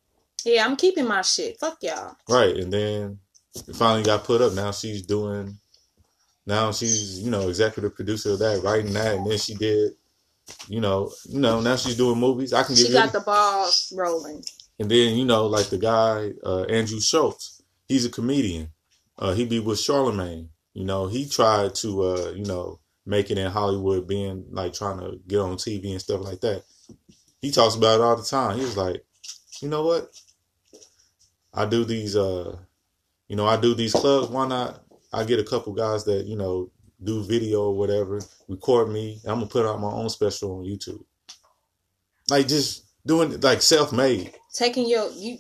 Yeah, I'm keeping my shit. Fuck y'all. Right. And then it finally got put up. Now she's doing now she's, you know, executive producer of that, writing that and then she did you know, you know, now she's doing movies. I can give She got the balls rolling. And then you know, like the guy uh, Andrew Schulz, he's a comedian. Uh, he be with Charlemagne. You know, he tried to uh, you know make it in Hollywood, being like trying to get on TV and stuff like that. He talks about it all the time. He was like, you know what? I do these, uh, you know, I do these clubs. Why not? I get a couple guys that you know do video or whatever, record me. I'm gonna put out my own special on YouTube. Like just doing it like self made. taking your you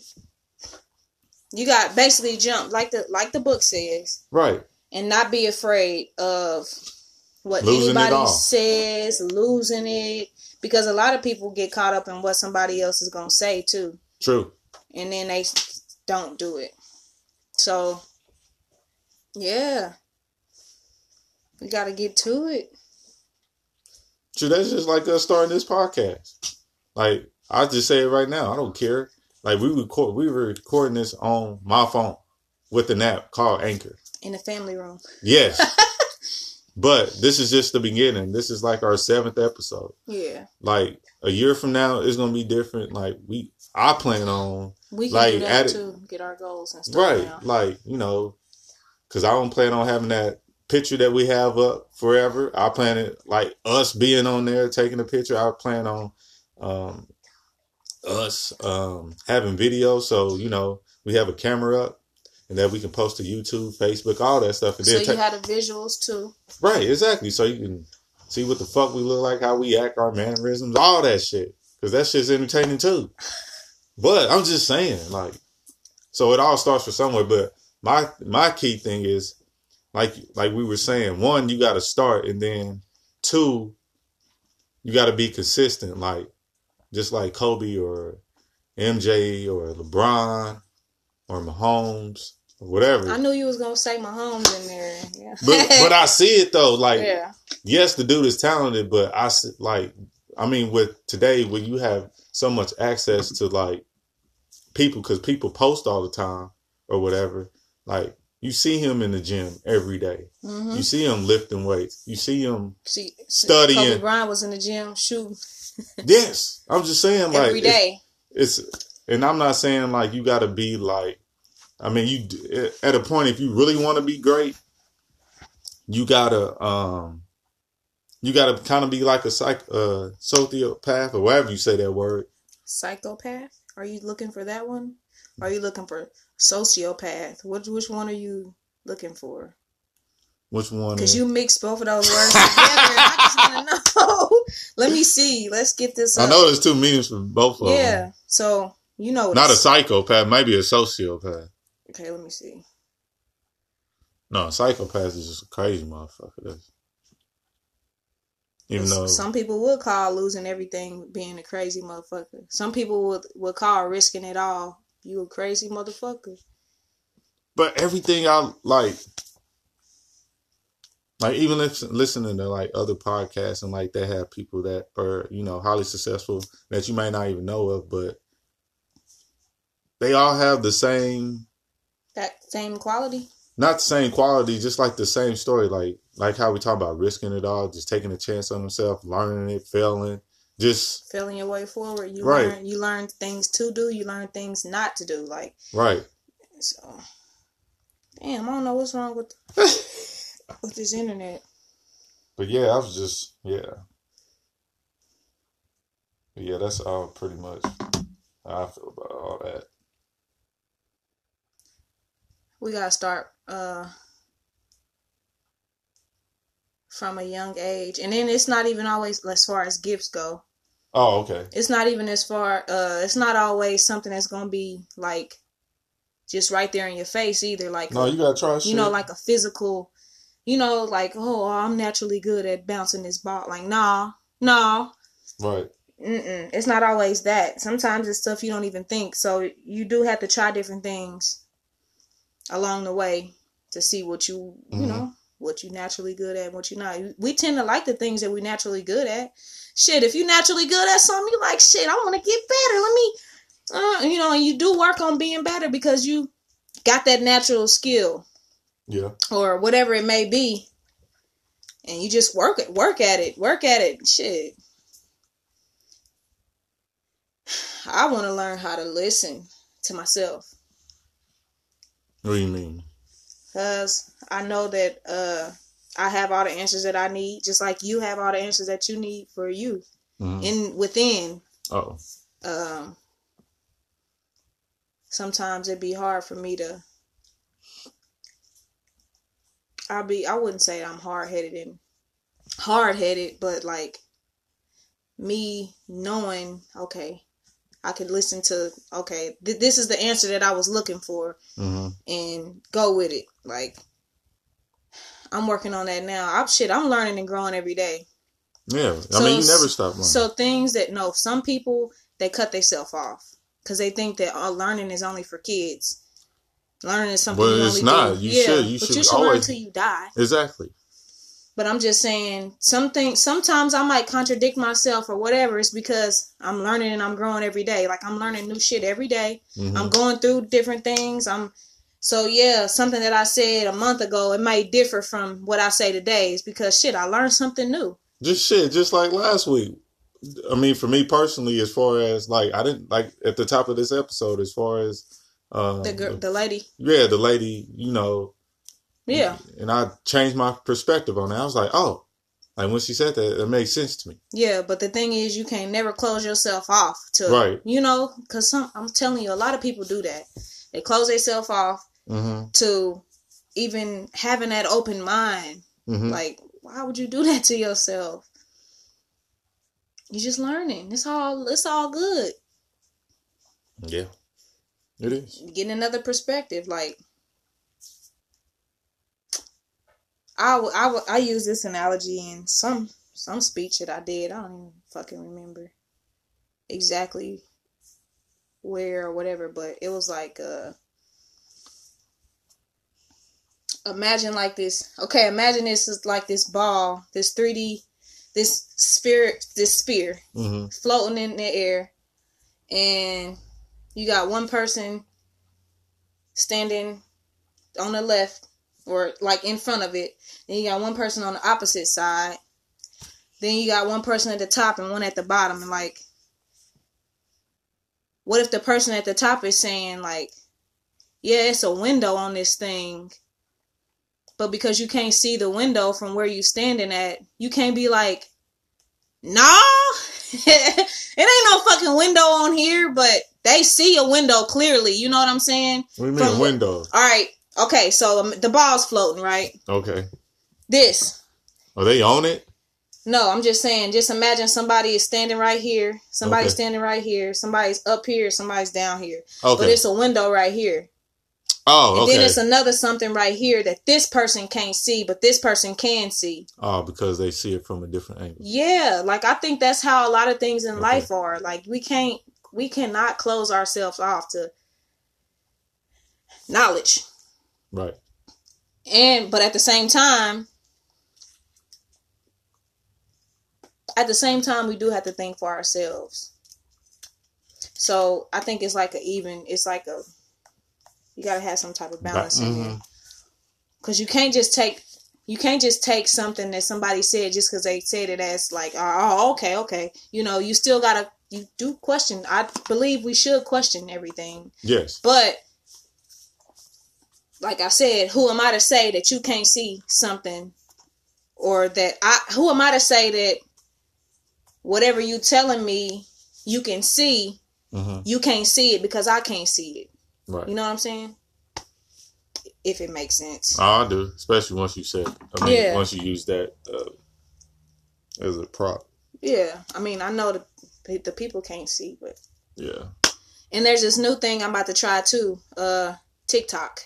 you got basically jump like the like the book says Right. and not be afraid of what Losing anybody says losing it because a lot of people get caught up in what somebody else is going to say too True. and then they don't do it so yeah we got to get to it True. That's just like us starting this podcast. Like I just say it right now. I don't care. Like we record, we were recording this on my phone with an app called Anchor. in the family room. Yes. but this is just the beginning. This is like our seventh episode. Yeah, Like a year from now, it's gonna be different. Like we, I plan on we can Like, do that add it- too. Get our goals and stuff. right, now. like you know, because I don't plan on having that picture that we have up forever. I plan it like us being on there taking a picture. I plan on um, us um, having video, so you know we have a camera up. And that we can post to YouTube, Facebook, all that stuff, and So then you take had the visuals too. Right, exactly. So you can see what the fuck we look like, how we act, our mannerisms, all that shit. Because that shit's entertaining too. But I'm just saying, like, so it all starts from somewhere. But my my key thing is, like like we were saying, one, you got to start, and then two, you got to be consistent. Like just like Kobe or MJ or LeBron or Mahomes or whatever. I knew you was gonna say Mahomes in there. Yeah. But but I see it though, like yeah. yes, the dude is talented, but I like, I mean, with today, when you have so much access to like people, because people post all the time or whatever, like you see him in the gym every day. hmm You see him lifting weights. You see him. See, Studying. Kobe Bryant was in the gym shooting Yes, I'm just saying, like every day. It's, it's, and I'm not saying like you got to be like. I mean, you at a point if you really want to be great, you gotta um, you gotta kind of be like a psych, uh, sociopath or whatever you say that word. Psychopath? Are you looking for that one? Are you looking for sociopath? Which which one are you looking for? Which one? Because you mix both of those words together. I just want to know. Let me see. Let's get this I know there's two meanings for both of them. Yeah. So you know. Not a psychopath, maybe a sociopath. Okay, let me see. No, a psychopath is just a crazy motherfucker. That's, even though, Some people would call losing everything being a crazy motherfucker. Some people would would call risking it all. You a crazy motherfucker. but everything I like, like even listen, listening to like other podcasts and like they have people that are you know highly successful that you may not even know of, but they all have the same, That same quality. Not the same quality, just like the same story. Like like how we talk about risking it all, just taking a chance on himself, learning it, failing, just Feeling your way forward. You Right. learn you learn things to do, you learn things not to do. Like right. so Damn, I don't know what's wrong with with this internet. But yeah, I was just yeah. But yeah, that's all pretty much how I feel about all that. We gotta start uh from a young age. And then it's not even always as far as gifts go. Oh, okay. it's not even as far uh it's not always something that's gonna be like just right there in your face either like No, you gotta try shit. you know like a physical you know like oh i'm naturally good at bouncing this ball like nah nah right. mm-mm. it's not always that sometimes it's stuff you don't even think so you do have to try different things along the way to see what you you Mhm. know what you naturally good at and what you're not. We tend to like the things that we naturally good at. Shit if you naturally good at something you like shit i want to get better. Let me uh, you know you do work on being better because you got that natural skill. Yeah. or whatever it may be. And you just work it work at it work at it. Shit. I want to learn how to listen to myself. What do you mean? Because i know that uh i have all the answers that i need just like you have all the answers that you need for you Mhm. in within Oh. um sometimes it'd be hard for me to I'll be I wouldn't say I'm hard headed and hard headed, but like me knowing, okay, I could listen to okay, th- this is the answer that I was looking for hmm and go with it. Like I'm working on that now. I'm shit, I'm learning and growing every day. Yeah. I So- mean, you never stop learning. So things that no, some people they cut themselves off because they think that uh, learning is only for kids. Learning is something Well, you it's not. do. You yeah, should- you but should you should learn always- till you die. exactly. But I'm just saying something. Sometimes I might contradict myself or whatever. It's because I'm learning and I'm growing every day. Like I'm learning new shit every day. Mhm. I'm going through different things. I'm So yeah, something that I said a month ago, it may differ from what I say today. Is because shit, I learned something new. Just shit, just like last week. I mean, for me personally, as far as like I didn't like at the top of this episode, as far as um, The girl, the lady, yeah, the lady, you know, yeah, and I changed my perspective on it. I was like, oh, like when she said that, it made sense to me. yeah. But the thing is, you can't never close yourself off to, Right. you know, because I'm telling you, a lot of people do that. They close themselves off Mm-hmm. to even having that open mind. Mm-hmm. Like, why would you do that to yourself? You're just learning. It's all it's all good. yeah, it is. Getting another perspective. Like, I, I, I use this analogy in some some speech that I did. I don't even fucking remember exactly where or whatever, but it was like uh imagine like this. Okay, imagine this is like this ball, this 3D this spirit this spear Mm-hmm. floating in the air and you got one person standing on the left or like in front of it then you got one person on the opposite side then you got one person at the top and one at the bottom and like what if the person at the top is saying like yeah it's a window on this thing but because you can't see the window from where you standing at you can't be like no it ain't no fucking window on here but they see a window clearly. You know what i'm saying? What do you mean From- window? all right. Okay. So um, the ball's floating right? Okay. this. Are they on it? no i'm just saying just imagine somebody is standing right here. Somebody's Okay. standing right here. Somebody's up here. Somebody's down here. Okay. but it's a window right here Oh, and okay. then it's another something right here that this person can't see but this person can see oh, because they see it from a different angle. Yeah, like I think that's how a lot of things in Okay. life are. Like we can't we cannot close ourselves off to knowledge. Right. And but at the same time at the same time we do have to think for ourselves. So I think it's like a even it's like a you gotta have some type of balance in there. Mhm. Cause you can't just take you can't just take something that somebody said just because they said it as like oh okay okay you know you still gotta you do question I believe we should question everything Yes. but like I said who am I to say that you can't see something or that I who am I to say that whatever you telling me you can see Mm-hmm. you can't see it because I can't see it Right. you know what I'm saying if it makes sense Oh, I do, especially once you said. I mean, Yeah. once you use that uh, as a prop. Yeah, I mean, I know the the people can't see, but Yeah. and there's this new thing I'm about to try too. Uh, TikTok.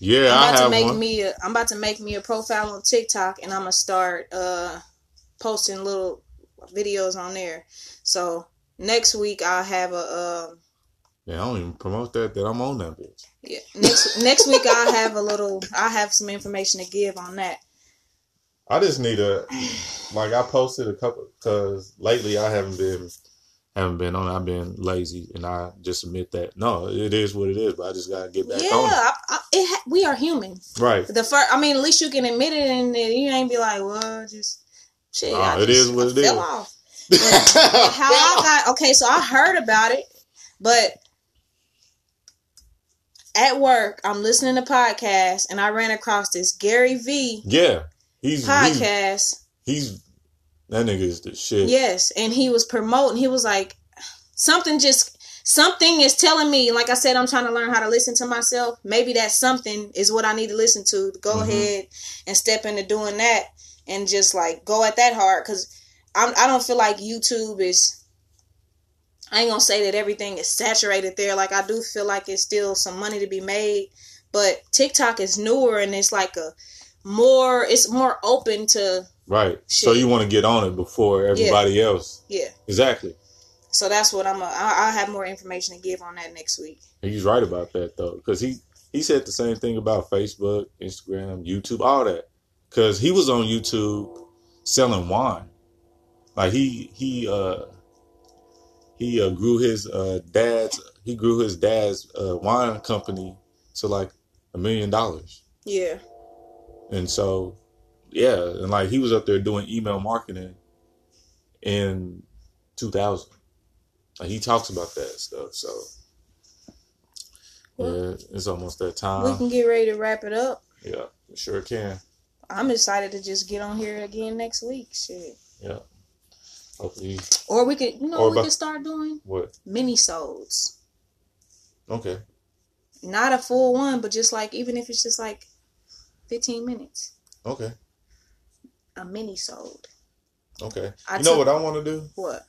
Yeah, I'm I about to have make one. me. A, I'm about to make me a profile on TikTok, and I'm gonna start uh posting little videos on there. So next week I'll have a um yeah, I don't even promote that. That I'm on that bitch. yeah next next week I'll have a little. I'll have some information to give on that. I just need a like I posted a couple because lately I haven't been haven't been on. I've been lazy, and I just admit that. No, it is what it is. But I just gotta get back Yeah, on it. I, I, it ha- we are human. Right. The first, I mean, at least you can admit it, and then you ain't be like, well, just shit. I it just- is what I it fell is. off. How I got okay, so I heard about it, but at work, I'm listening to podcasts, and I ran across this Gary V yeah, he's he's, podcast. he's that nigga is the shit. Yes, and he was promoting. He was like, something just something is telling me. Like I said, I'm trying to learn how to listen to myself. Maybe that something is what I need to listen to. to go Mhm. ahead and step into doing that, and just like go at that hard because I don't feel like YouTube is. I ain't gonna say that everything is saturated there. Like I do feel like it's still some money to be made, but TikTok is newer and it's like a more. It's more open to Right. So you want to get on it before everybody else. yeah. Exactly. So that's what I'm. A, I- I'll have more information to give on that next week. He's right about that though, because he he said the same thing about Facebook, Instagram, YouTube, all that. Because he was on YouTube selling wine, like he he uh he uh, grew his uh dad's he grew his dad's uh, wine company to like a million dollars. Yeah. And so, yeah, and like he was up there doing email marketing in 2000. Like he talks about that stuff. So, Well, yeah, it's almost that time. we can get ready to wrap it up. Yeah, sure can. I'm excited to just get on here again next week. Shit. Yeah. Hopefully, Or we could, you know, Or we bu- could start doing what? mini sodes. Okay. Not a full one, but just like even if it's just like 15 minutes, Okay. a mini sode. Okay. I you know what I want to do? What?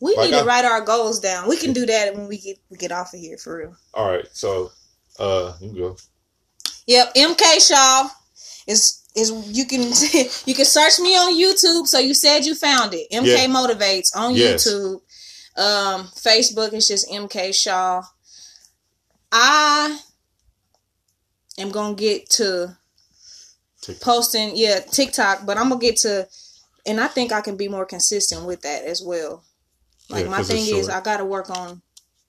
We Like need to I- write our goals down. We can do that when we get we get off of here for real. All right. So, uh, you go. Yep, MK Shaw is is you can you can search me on YouTube. So you said you found it. MK Yeah. motivates on Yes. YouTube. Um, Facebook is just MK Shaw. I am gonna get to Take posting, yeah, TikTok, but I'm gonna get to, and I think I can be more consistent with that as well. Like Yeah, my thing is. I gotta work on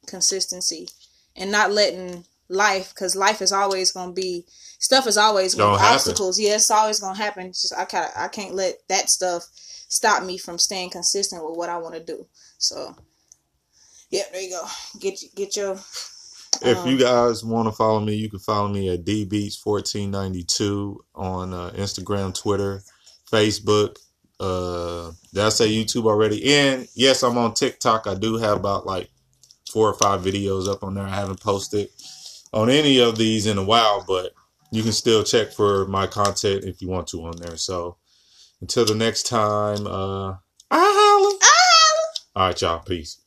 consistency and not letting life, because life is always gonna be stuff is always gonna Gonna be happen. obstacles. Yeah, it's always gonna happen. It's just I kind I can't let that stuff stop me from staying consistent with what I want to do. So, yeah, there you go. Get get your If Um, you guys want to follow me, you can follow me at dbeats1492 on uh, Instagram, Twitter, Facebook. Uh, did I say YouTube already? And yes, I'm on TikTok. I do have about like four or five videos up on there. I haven't posted on any of these in a while, but you can still check for my content if you want to on there. So until the next time, uh, I holla. All right, y'all. Peace.